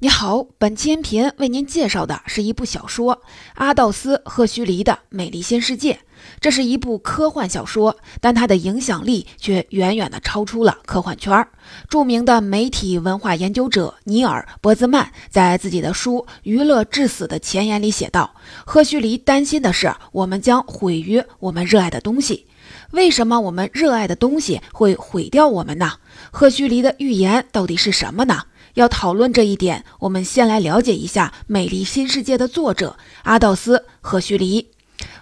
你好，本期音频为您介绍的是一部小说《阿道斯·赫胥黎的美丽新世界》。这是一部科幻小说，但它的影响力却远远地超出了科幻圈。著名的媒体文化研究者尼尔·波兹曼在自己的书《娱乐至死》的前言里写道：“赫胥黎担心的是，我们将毁于我们热爱的东西。为什么我们热爱的东西会毁掉我们呢？赫胥黎的预言到底是什么呢？”要讨论这一点，我们先来了解一下《美丽新世界》的作者阿道斯·赫胥黎。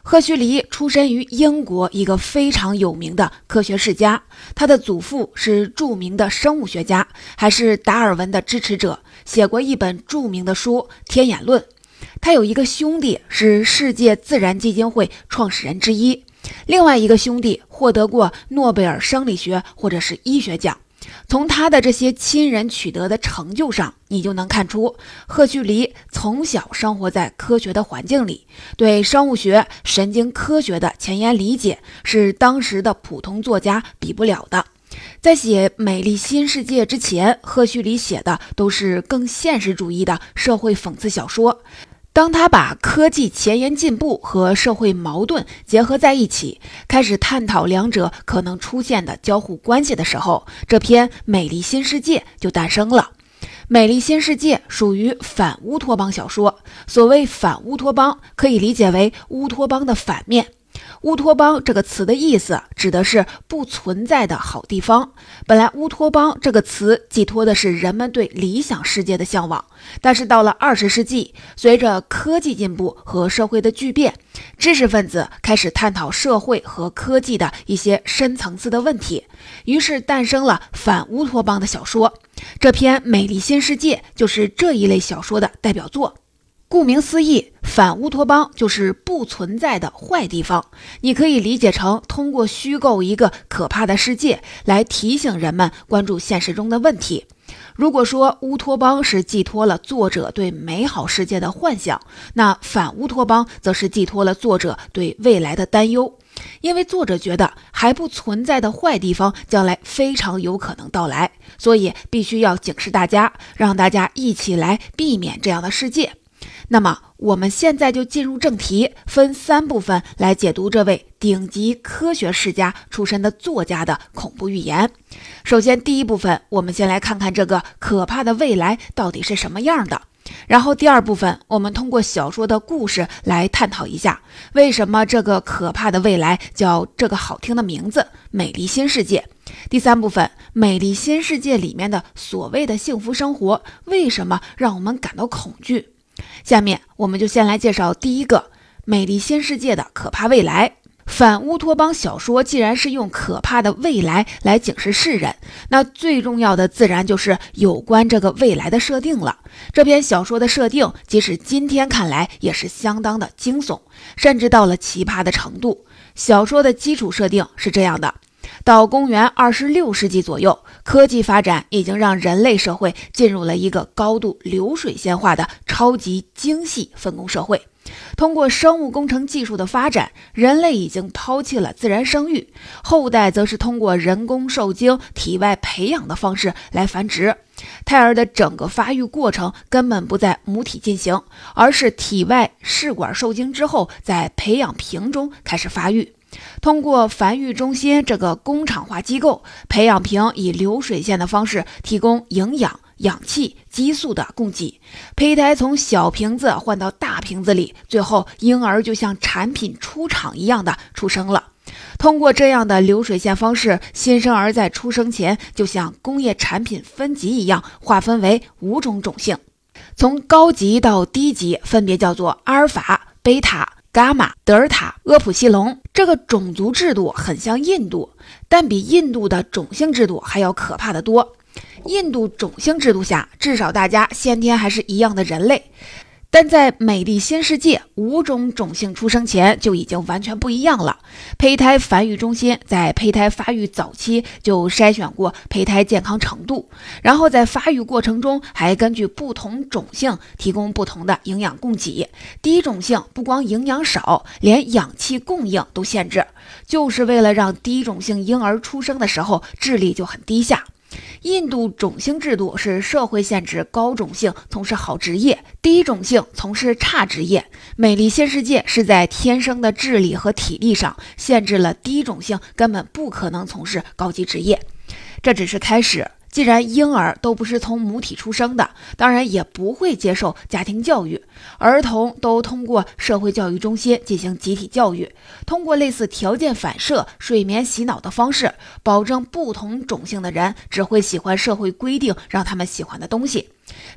赫胥黎出身于英国一个非常有名的科学世家，他的祖父是著名的生物学家，还是达尔文的支持者，写过一本著名的书《天演论》。他有一个兄弟是世界自然基金会创始人之一，另外一个兄弟获得过诺贝尔生理学或者是医学奖。从他的这些亲人取得的成就上，你就能看出，赫胥黎从小生活在科学的环境里，对生物学、神经科学的前沿理解是当时的普通作家比不了的。在写《美丽新世界》之前，赫胥黎写的都是更现实主义的社会讽刺小说。当他把科技前沿进步和社会矛盾结合在一起，开始探讨两者可能出现的交互关系的时候，这篇《美丽新世界》就诞生了。《美丽新世界》属于反乌托邦小说。所谓反乌托邦，可以理解为乌托邦的反面。乌托邦这个词的意思指的是不存在的好地方。本来乌托邦这个词寄托的是人们对理想世界的向往，但是到了二十世纪，随着科技进步和社会的巨变，知识分子开始探讨社会和科技的一些深层次的问题，于是诞生了反乌托邦的小说。这篇《美丽新世界》就是这一类小说的代表作。顾名思义，反乌托邦就是不存在的坏地方。你可以理解成通过虚构一个可怕的世界来提醒人们关注现实中的问题。如果说乌托邦是寄托了作者对美好世界的幻想，那反乌托邦则是寄托了作者对未来的担忧。因为作者觉得还不存在的坏地方将来非常有可能到来，所以必须要警示大家，让大家一起来避免这样的世界。那么，我们现在就进入正题，分三部分来解读这位顶级科学世家出身的作家的恐怖预言。首先，第一部分，我们先来看看这个可怕的未来到底是什么样的。然后，第二部分，我们通过小说的故事来探讨一下，为什么这个可怕的未来叫这个好听的名字——美丽新世界。第三部分，美丽新世界里面的所谓的幸福生活，为什么让我们感到恐惧？下面我们就先来介绍第一个美丽新世界的可怕未来。反乌托邦小说既然是用可怕的未来来警示世人，那最重要的自然就是有关这个未来的设定了。这篇小说的设定，即使今天看来也是相当的惊悚，甚至到了奇葩的程度。小说的基础设定是这样的。到公元二十六世纪左右，科技发展已经让人类社会进入了一个高度流水线化的超级精细分工社会。通过生物工程技术的发展，人类已经抛弃了自然生育，后代则是通过人工受精、体外培养的方式来繁殖。胎儿的整个发育过程根本不在母体进行，而是体外试管受精之后，在培养瓶中开始发育。通过繁育中心这个工厂化机构，培养瓶以流水线的方式提供营养、氧气、激素的供给，胚胎从小瓶子换到大瓶子里，最后婴儿就像产品出厂一样的出生了。通过这样的流水线方式，新生儿在出生前就像工业产品分级一样，划分为五种种性，从高级到低级分别叫做阿尔法、贝塔。伽马、德尔塔、阿普西龙，这个种族制度很像印度，但比印度的种姓制度还要可怕的多。印度种姓制度下，至少大家先天还是一样的人类。但在美丽新世界，五种种姓出生前就已经完全不一样了。胚胎繁育中心在胚胎发育早期就筛选过胚胎健康程度，然后在发育过程中还根据不同种姓提供不同的营养供给。低种姓不光营养少，连氧气供应都限制，就是为了让低种姓婴儿出生的时候智力就很低下。印度种姓制度是社会限制高种姓从事好职业，低种姓从事差职业。美丽新世界是在天生的智力和体力上限制了低种姓根本不可能从事高级职业。这只是开始。既然婴儿都不是从母体出生的，当然也不会接受家庭教育。儿童都通过社会教育中心进行集体教育，通过类似条件反射、睡眠洗脑的方式，保证不同种姓的人只会喜欢社会规定让他们喜欢的东西。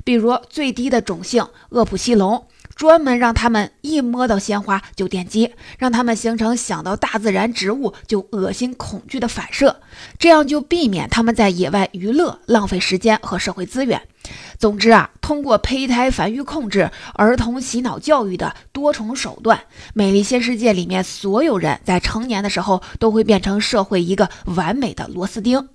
比如最低的种姓厄普西龙。专门让他们一摸到鲜花就电击，让他们形成想到大自然植物就恶心恐惧的反射，这样就避免他们在野外娱乐浪费时间和社会资源。总之啊，通过胚胎繁育控制、儿童洗脑教育的多重手段，美丽新世界里面所有人在成年的时候都会变成社会一个完美的螺丝钉。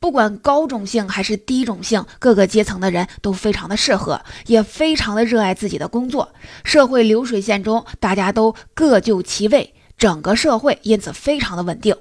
不管高种姓还是低种姓，各个阶层的人都非常的适合，也非常的热爱自己的工作。社会流水线中，大家都各就其位，整个社会因此非常的稳定。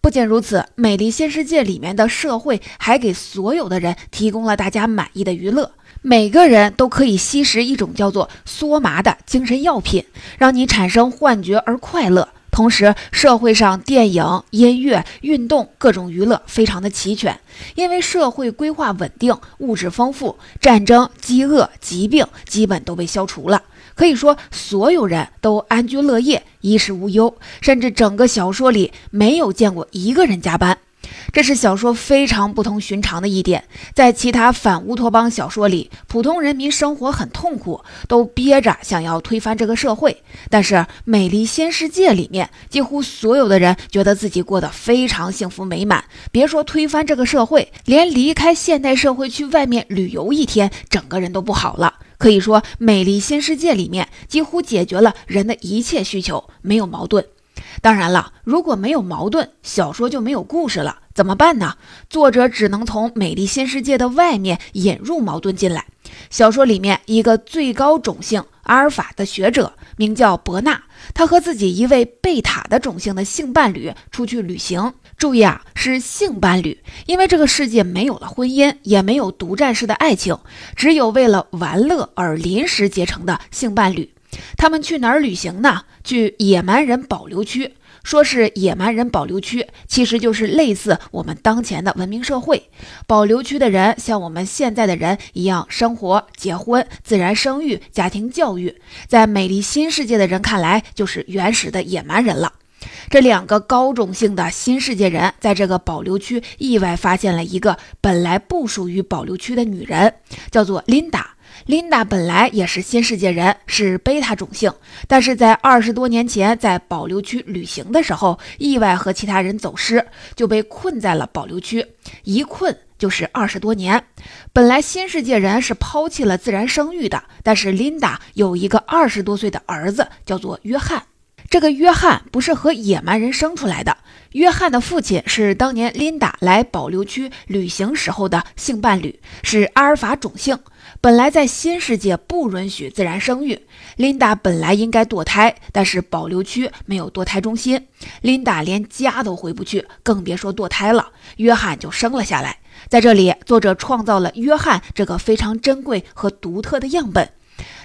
不仅如此，美丽新世界里面的社会还给所有的人提供了大家满意的娱乐，每个人都可以吸食一种叫做梭麻的精神药品，让你产生幻觉而快乐。同时，社会上电影、音乐、运动各种娱乐非常的齐全，因为社会规划稳定，物质丰富，战争、饥饿、疾病基本都被消除了。可以说，所有人都安居乐业，衣食无忧，甚至整个小说里没有见过一个人加班。这是小说非常不同寻常的一点，在其他反乌托邦小说里，普通人民生活很痛苦，都憋着想要推翻这个社会。但是《美丽新世界》里面，几乎所有的人觉得自己过得非常幸福美满。别说推翻这个社会，连离开现代社会去外面旅游一天，整个人都不好了。可以说，《美丽新世界》里面几乎解决了人的一切需求，没有矛盾。当然了，如果没有矛盾，小说就没有故事了，怎么办呢？作者只能从美丽新世界的外面引入矛盾进来。小说里面一个最高种姓阿尔法的学者名叫伯纳，他和自己一位贝塔的种姓的性伴侣出去旅行。注意啊，是性伴侣，因为这个世界没有了婚姻，也没有独占式的爱情，只有为了玩乐而临时结成的性伴侣。他们去哪儿旅行呢？去野蛮人保留区。说是野蛮人保留区，其实就是类似我们当前的文明社会。保留区的人像我们现在的人一样生活、结婚、自然生育、家庭教育。在美丽新世界的人看来，就是原始的野蛮人了。这两个高种姓的新世界人在这个保留区意外发现了一个本来不属于保留区的女人，叫做琳达。琳达本来也是新世界人，是贝塔种姓，但是在二十多年前在保留区旅行的时候，意外和其他人走失，就被困在了保留区，一困就是二十多年。本来新世界人是抛弃了自然生育的，但是琳达有一个二十多岁的儿子，叫做约翰。这个约翰不是和野蛮人生出来的，约翰的父亲是当年琳达来保留区旅行时候的性伴侣，是阿尔法种姓。本来在新世界不允许自然生育，琳达本来应该堕胎，但是保留区没有堕胎中心，琳达连家都回不去，更别说堕胎了。约翰就生了下来，在这里，作者创造了约翰这个非常珍贵和独特的样本。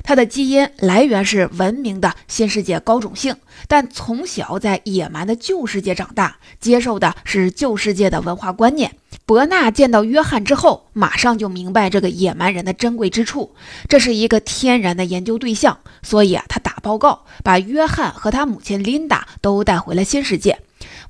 他的基因来源是文明的新世界高种姓，但从小在野蛮的旧世界长大，接受的是旧世界的文化观念。伯纳见到约翰之后，马上就明白这个野蛮人的珍贵之处，这是一个天然的研究对象，所以啊，他打报告，把约翰和他母亲琳达都带回了新世界。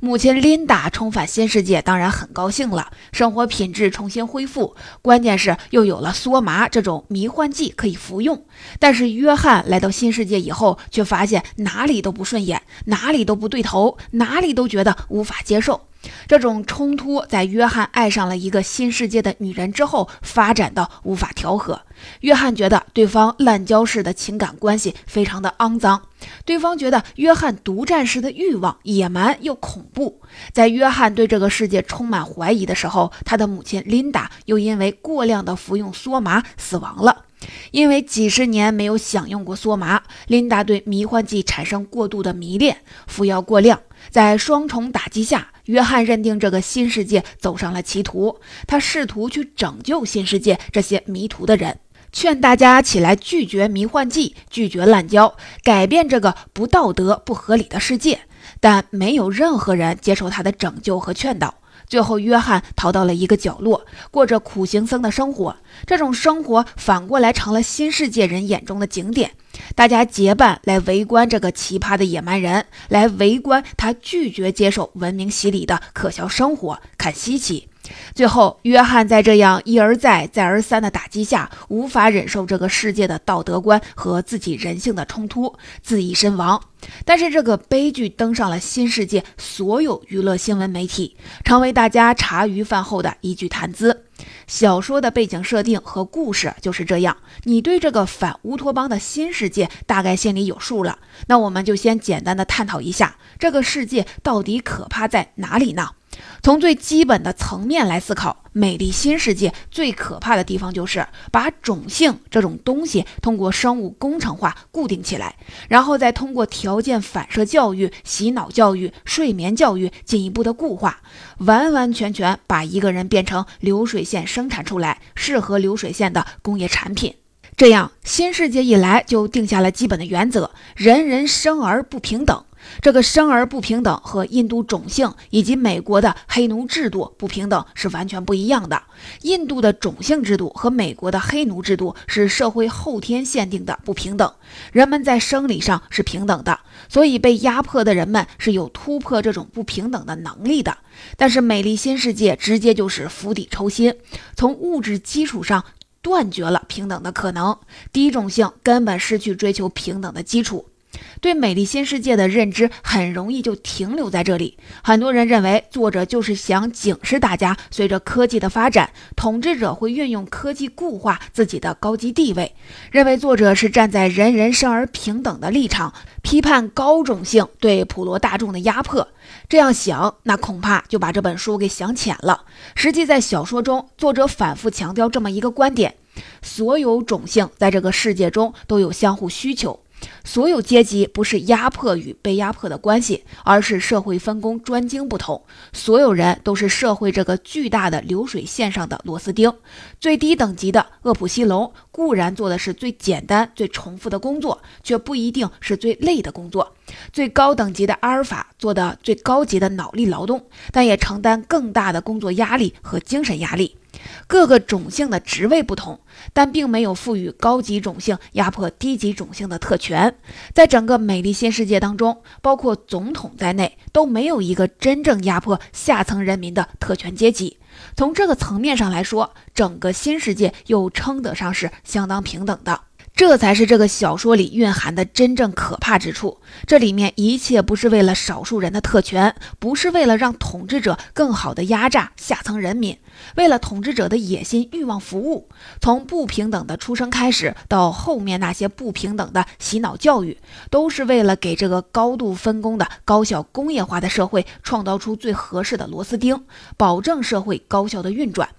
母亲琳达重返新世界，当然很高兴了，生活品质重新恢复，关键是又有了梭麻这种迷幻剂可以服用。但是约翰来到新世界以后，却发现哪里都不顺眼，哪里都不对头，哪里都觉得无法接受。这种冲突在约翰爱上了一个新世界的女人之后发展到无法调和。约翰觉得对方滥交式的情感关系非常的肮脏，对方觉得约翰独占式的欲望野蛮又恐怖。在约翰对这个世界充满怀疑的时候，他的母亲琳达又因为过量的服用梭麻死亡了。因为几十年没有享用过梭麻，琳达对迷幻剂产生过度的迷恋，服药过量。在双重打击下，约翰认定这个新世界走上了歧途。他试图去拯救新世界这些迷途的人，劝大家起来拒绝迷幻剂，拒绝滥交，改变这个不道德、不合理的世界。但没有任何人接受他的拯救和劝导。最后，约翰逃到了一个角落，过着苦行僧的生活。这种生活反过来成了新世界人眼中的景点。大家结伴来围观这个奇葩的野蛮人，来围观他拒绝接受文明洗礼的可笑生活，看稀奇。最后，约翰在这样一而再、再而三的打击下，无法忍受这个世界的道德观和自己人性的冲突，自缢身亡。但是，这个悲剧登上了新世界所有娱乐新闻媒体，成为大家茶余饭后的一句谈资。小说的背景设定和故事就是这样。你对这个反乌托邦的新世界大概心里有数了，那我们就先简单的探讨一下，这个世界到底可怕在哪里呢？从最基本的层面来思考，美丽新世界最可怕的地方就是把种姓这种东西通过生物工程化固定起来，然后再通过条件反射教育、洗脑教育、睡眠教育进一步的固化，完完全全把一个人变成流水线生产出来、适合流水线的工业产品。这样，新世界一来就定下了基本的原则：人人生而不平等。这个生而不平等和印度种姓以及美国的黑奴制度不平等是完全不一样的。印度的种姓制度和美国的黑奴制度是社会后天限定的不平等，人们在生理上是平等的，所以被压迫的人们是有突破这种不平等的能力的。但是美丽新世界直接就是釜底抽薪，从物质基础上断绝了平等的可能，低种姓根本失去追求平等的基础。对美丽新世界的认知很容易就停留在这里。很多人认为作者就是想警示大家，随着科技的发展，统治者会运用科技固化自己的高级地位，认为作者是站在人人生而平等的立场，批判高种姓对普罗大众的压迫。这样想，那恐怕就把这本书给想浅了。实际在小说中，作者反复强调这么一个观点：所有种姓在这个世界中都有相互需求。所有阶级不是压迫与被压迫的关系，而是社会分工专精不同。所有人都是社会这个巨大的流水线上的螺丝钉。最低等级的厄普西龙固然做的是最简单、最重复的工作，却不一定是最累的工作。最高等级的阿尔法做的最高级的脑力劳动，但也承担更大的工作压力和精神压力。各个种姓的职位不同，但并没有赋予高级种姓压迫低级种姓的特权。在整个美丽新世界当中，包括总统在内，都没有一个真正压迫下层人民的特权阶级。从这个层面上来说，整个新世界又称得上是相当平等的。这才是这个小说里蕴含的真正可怕之处。这里面一切不是为了少数人的特权，不是为了让统治者更好的压榨下层人民，为了统治者的野心欲望服务。从不平等的出生开始，到后面那些不平等的洗脑教育，都是为了给这个高度分工的高效工业化的社会创造出最合适的螺丝钉，保证社会高效的运转。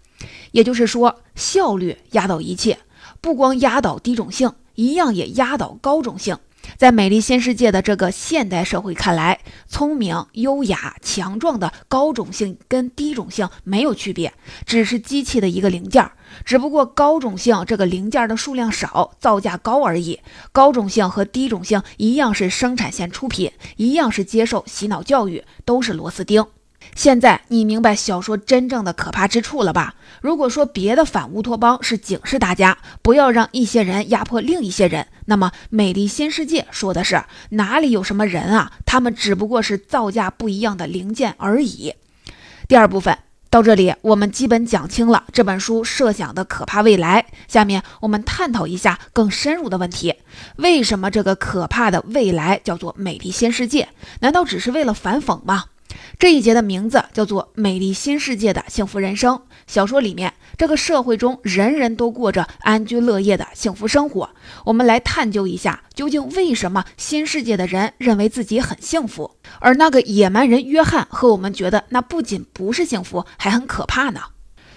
也就是说，效率压倒一切。不光压倒低种姓，一样也压倒高种姓。在美丽新世界的这个现代社会看来，聪明、优雅、强壮的高种姓跟低种姓没有区别，只是机器的一个零件。只不过高种姓这个零件的数量少，造价高而已。高种姓和低种姓一样是生产线出品，一样是接受洗脑教育，都是螺丝钉。现在你明白小说真正的可怕之处了吧？如果说别的反乌托邦是警示大家不要让一些人压迫另一些人，那么《美丽新世界》说的是哪里有什么人啊？他们只不过是造价不一样的零件而已。第二部分到这里，我们基本讲清了这本书设想的可怕未来。下面我们探讨一下更深入的问题：为什么这个可怕的未来叫做《美丽新世界》？难道只是为了反讽吗？这一节的名字叫做《美丽新世界的幸福人生》。小说里面，这个社会中人人都过着安居乐业的幸福生活。我们来探究一下，究竟为什么新世界的人认为自己很幸福，而那个野蛮人约翰和我们觉得那不仅不是幸福，还很可怕呢？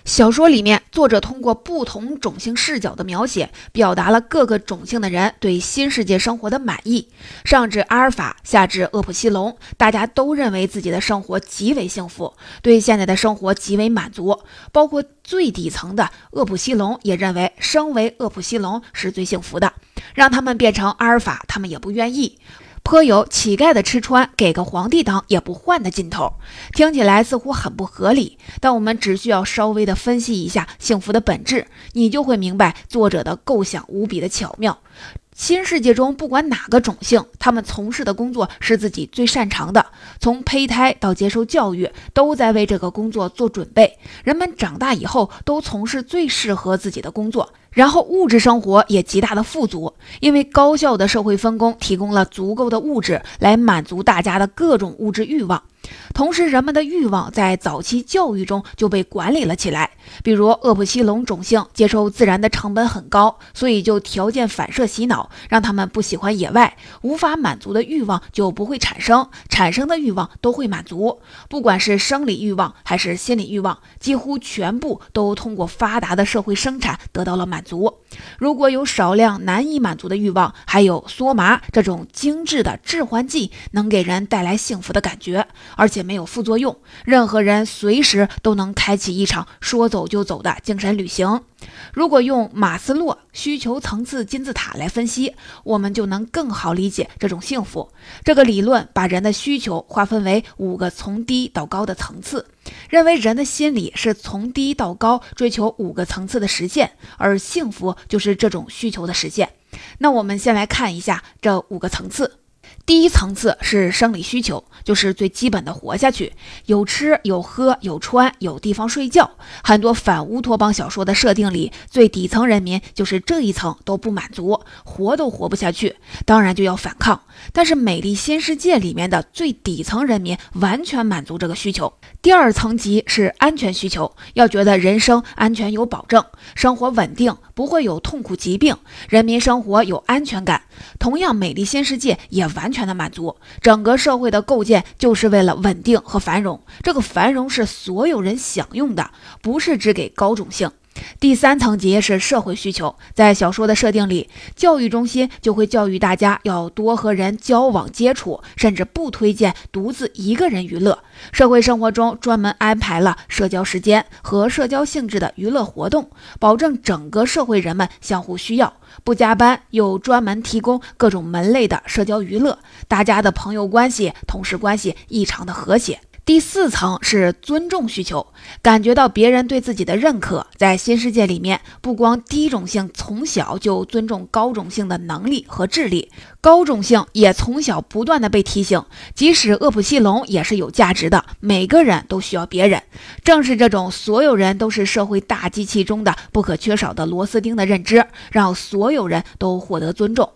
小说里面，作者通过不同种姓视角的描写，表达了各个种姓的人对新世界生活的满意。上至阿尔法，下至厄普西龙，大家都认为自己的生活极为幸福，对现在的生活极为满足。包括最底层的厄普西龙也认为，身为厄普西龙是最幸福的。让他们变成阿尔法，他们也不愿意。颇有乞丐的吃穿，给个皇帝当也不换的劲头，听起来似乎很不合理。但我们只需要稍微的分析一下幸福的本质，你就会明白作者的构想无比的巧妙。新世界中，不管哪个种姓，他们从事的工作是自己最擅长的，从胚胎到接受教育，都在为这个工作做准备。人们长大以后，都从事最适合自己的工作。然后物质生活也极大的富足，因为高效的社会分工提供了足够的物质来满足大家的各种物质欲望。同时，人们的欲望在早期教育中就被管理了起来。比如，厄普西龙种姓接受自然的成本很高，所以就条件反射洗脑，让他们不喜欢野外，无法满足的欲望就不会产生，产生的欲望都会满足。不管是生理欲望还是心理欲望，几乎全部都通过发达的社会生产得到了满足。如果有少量难以满足的欲望，还有梭麻这种精致的致幻剂，能给人带来幸福的感觉。而且没有副作用，任何人随时都能开启一场说走就走的精神旅行。如果用马斯洛需求层次金字塔来分析，我们就能更好理解这种幸福。这个理论把人的需求划分为五个从低到高的层次，认为人的心理是从低到高追求五个层次的实现，而幸福就是这种需求的实现。那我们先来看一下这五个层次。第一层次是生理需求，就是最基本的活下去，有吃有喝有穿有地方睡觉。很多反乌托邦小说的设定里，最底层人民就是这一层都不满足，活都活不下去，当然就要反抗。但是《美丽新世界》里面的最底层人民完全满足这个需求。第二层级是安全需求，要觉得人生安全有保证，生活稳定，不会有痛苦疾病，人民生活有安全感。同样，《美丽新世界》也完全。的满足，整个社会的构建就是为了稳定和繁荣。这个繁荣是所有人享用的，不是只给高种姓。第三层级是社会需求，在小说的设定里，教育中心就会教育大家要多和人交往接触，甚至不推荐独自一个人娱乐。社会生活中专门安排了社交时间和社交性质的娱乐活动，保证整个社会人们相互需要，不加班又专门提供各种门类的社交娱乐，大家的朋友关系、同事关系异常的和谐。第四层是尊重需求，感觉到别人对自己的认可。在新世界里面，不光低种姓从小就尊重高种性的能力和智力，高种性也从小不断的被提醒，即使厄普西龙也是有价值的。每个人都需要别人，正是这种所有人都是社会大机器中的不可缺少的螺丝钉的认知，让所有人都获得尊重。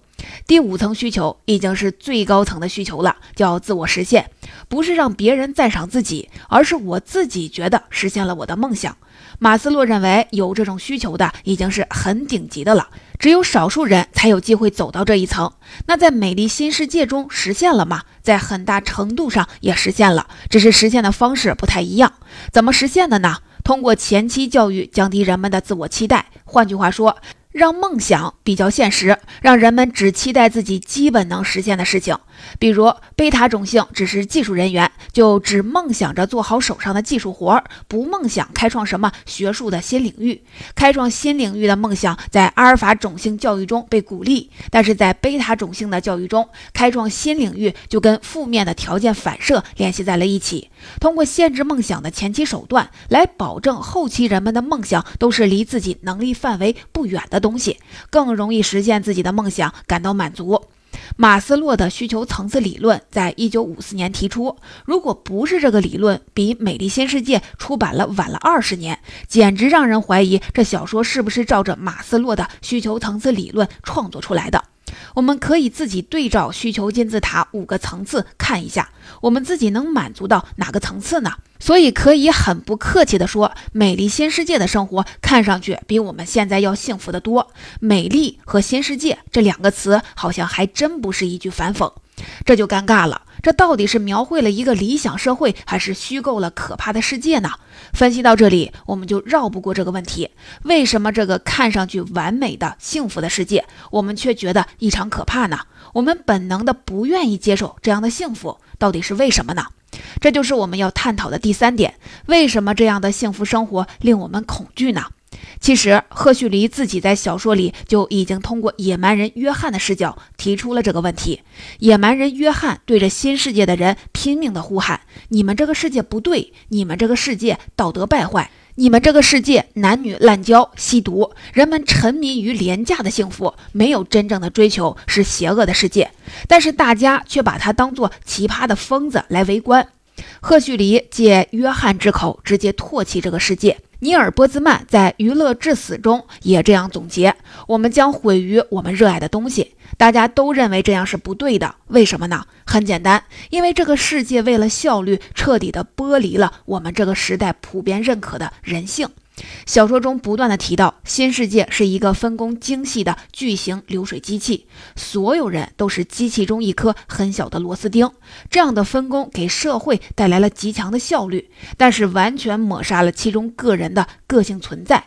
第五层需求已经是最高层的需求了，叫自我实现，不是让别人赞赏自己，而是我自己觉得实现了我的梦想。马斯洛认为，有这种需求的已经是很顶级的了，只有少数人才有机会走到这一层。那在美丽新世界中实现了吗？在很大程度上也实现了，只是实现的方式不太一样。怎么实现的呢？通过前期教育降低人们的自我期待，换句话说。让梦想比较现实，让人们只期待自己基本能实现的事情。比如贝塔种姓只是技术人员，就只梦想着做好手上的技术活儿，不梦想开创什么学术的新领域。开创新领域的梦想在阿尔法种姓教育中被鼓励，但是在贝塔种姓的教育中，开创新领域就跟负面的条件反射联系在了一起。通过限制梦想的前期手段，来保证后期人们的梦想都是离自己能力范围不远的东西，更容易实现自己的梦想，感到满足。马斯洛的需求层次理论在一九五四年提出，如果不是这个理论比《美丽新世界》出版了晚了二十年，简直让人怀疑这小说是不是照着马斯洛的需求层次理论创作出来的。我们可以自己对照需求金字塔五个层次看一下，我们自己能满足到哪个层次呢？所以可以很不客气地说，美丽新世界的生活看上去比我们现在要幸福得多。美丽和新世界这两个词好像还真不是一句反讽，这就尴尬了。这到底是描绘了一个理想社会，还是虚构了可怕的世界呢？分析到这里，我们就绕不过这个问题：为什么这个看上去完美的幸福的世界，我们却觉得异常可怕呢？我们本能的不愿意接受这样的幸福，到底是为什么呢？这就是我们要探讨的第三点：为什么这样的幸福生活令我们恐惧呢？其实，赫胥黎自己在小说里就已经通过野蛮人约翰的视角提出了这个问题。野蛮人约翰对着新世界的人拼命地呼喊：“你们这个世界不对，你们这个世界道德败坏，你们这个世界男女滥交、吸毒，人们沉迷于廉价的幸福，没有真正的追求，是邪恶的世界。”但是大家却把他当作奇葩的疯子来围观。赫胥黎借约翰之口直接唾弃这个世界。尼尔·波兹曼在《娱乐至死》中也这样总结：“我们将毁于我们热爱的东西。”大家都认为这样是不对的，为什么呢？很简单，因为这个世界为了效率，彻底的剥离了我们这个时代普遍认可的人性。小说中不断的提到，新世界是一个分工精细的巨型流水机器，所有人都是机器中一颗很小的螺丝钉。这样的分工给社会带来了极强的效率，但是完全抹杀了其中个人的个性存在。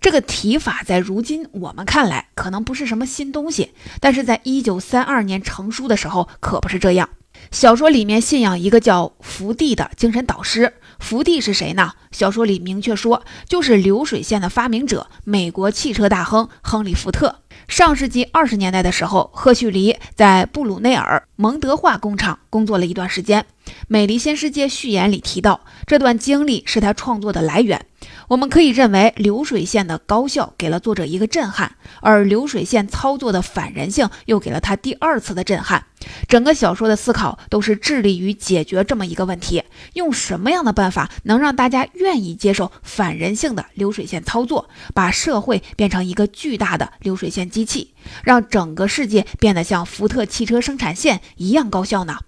这个提法在如今我们看来可能不是什么新东西，但是在一九三二年成书的时候可不是这样。小说里面信仰一个叫福地的精神导师。福地是谁呢？小说里明确说，就是流水线的发明者，美国汽车大亨亨利·福特。上世纪二十年代的时候，赫胥黎在布鲁内尔蒙德化工厂工作了一段时间。《美丽新世界》序言里提到，这段经历是他创作的来源。我们可以认为，流水线的高效给了作者一个震撼，而流水线操作的反人性又给了他第二次的震撼。整个小说的思考都是致力于解决这么一个问题：用什么样的办法能让大家愿意接受反人性的流水线操作，把社会变成一个巨大的流水线机器，让整个世界变得像福特汽车生产线一样高效呢？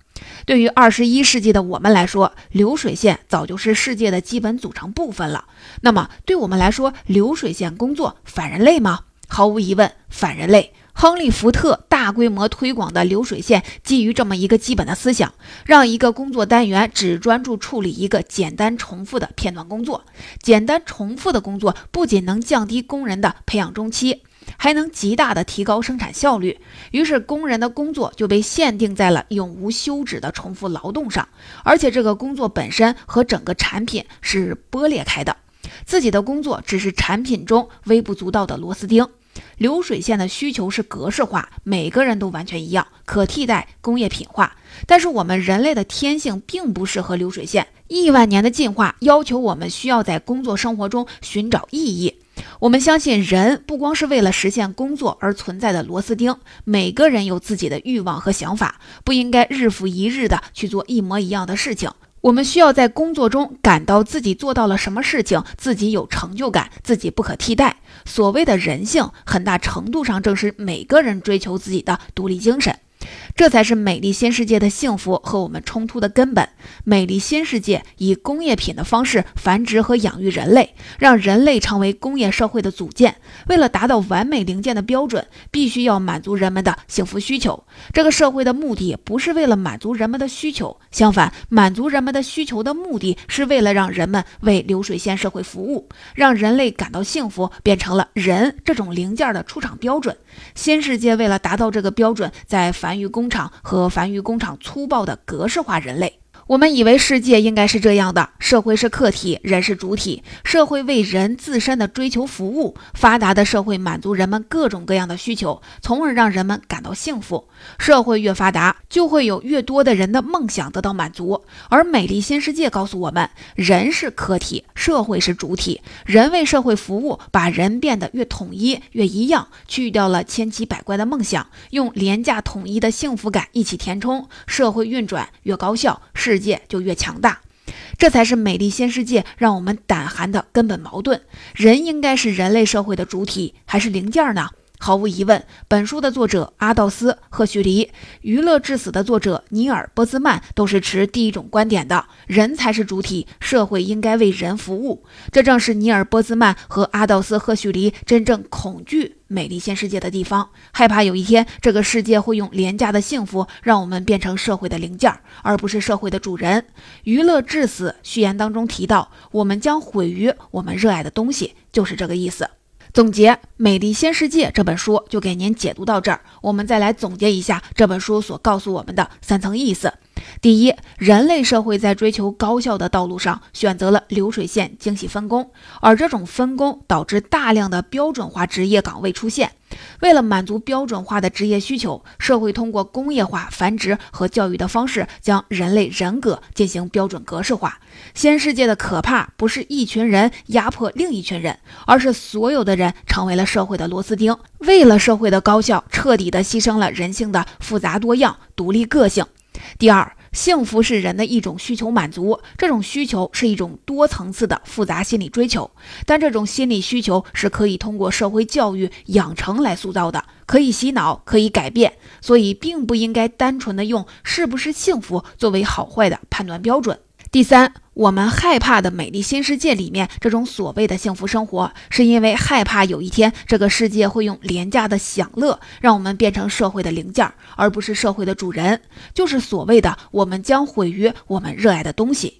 对于二十一世纪的我们来说，流水线早就是世界的基本组成部分了。那么，对我们来说，流水线工作反人类吗？毫无疑问，反人类。亨利·福特大规模推广的流水线基于这么一个基本的思想：让一个工作单元只专注处理一个简单重复的片段工作。简单重复的工作不仅能降低工人的培养中期。还能极大的提高生产效率，于是工人的工作就被限定在了永无休止的重复劳动上，而且这个工作本身和整个产品是剥裂开的，自己的工作只是产品中微不足道的螺丝钉。流水线的需求是格式化，每个人都完全一样，可替代、工业品化。但是我们人类的天性并不适合流水线，亿万年的进化要求我们需要在工作生活中寻找意义。我们相信，人不光是为了实现工作而存在的螺丝钉。每个人有自己的欲望和想法，不应该日复一日的去做一模一样的事情。我们需要在工作中感到自己做到了什么事情，自己有成就感，自己不可替代。所谓的人性，很大程度上正是每个人追求自己的独立精神。这才是美丽新世界的幸福和我们冲突的根本。美丽新世界以工业品的方式繁殖和养育人类，让人类成为工业社会的组件。为了达到完美零件的标准，必须要满足人们的幸福需求。这个社会的目的不是为了满足人们的需求，相反，满足人们的需求的目的是为了让人们为流水线社会服务，让人类感到幸福，变成了人这种零件的出厂标准。新世界为了达到这个标准，在繁育工厂和繁育工厂粗暴的格式化人类。我们以为世界应该是这样的：社会是客体，人是主体，社会为人自身的追求服务，发达的社会满足人们各种各样的需求，从而让人们感到幸福。社会越发达，就会有越多的人的梦想得到满足。而美丽新世界告诉我们，人是客体，社会是主体，人为社会服务，把人变得越统一、越一样，去掉了千奇百怪的梦想，用廉价统一的幸福感一起填充，社会运转越高效，界就越强大，这才是美丽新世界让我们胆寒的根本矛盾。人应该是人类社会的主体，还是零件呢？毫无疑问，本书的作者阿道斯·赫胥黎，《娱乐至死》的作者尼尔·波兹曼都是持第一种观点的：人才是主体，社会应该为人服务。这正是尼尔·波兹曼和阿道斯·赫胥黎真正恐惧美丽新世界的地方，害怕有一天这个世界会用廉价的幸福让我们变成社会的零件，而不是社会的主人。《娱乐至死》序言当中提到，我们将毁于我们热爱的东西，就是这个意思。总结《美丽新世界》这本书就给您解读到这儿，我们再来总结一下这本书所告诉我们的三层意思。第一，人类社会在追求高效的道路上选择了流水线精细分工，而这种分工导致大量的标准化职业岗位出现。为了满足标准化的职业需求，社会通过工业化、繁殖和教育的方式，将人类人格进行标准格式化。新世界的可怕不是一群人压迫另一群人，而是所有的人成为了社会的螺丝钉，为了社会的高效，彻底的牺牲了人性的复杂多样、独立个性。第二。幸福是人的一种需求满足，这种需求是一种多层次的复杂心理追求，但这种心理需求是可以通过社会教育养成来塑造的，可以洗脑，可以改变，所以并不应该单纯的用是不是幸福作为好坏的判断标准。第三。我们害怕的美丽新世界里面这种所谓的幸福生活，是因为害怕有一天这个世界会用廉价的享乐让我们变成社会的零件，而不是社会的主人，就是所谓的我们将毁于我们热爱的东西。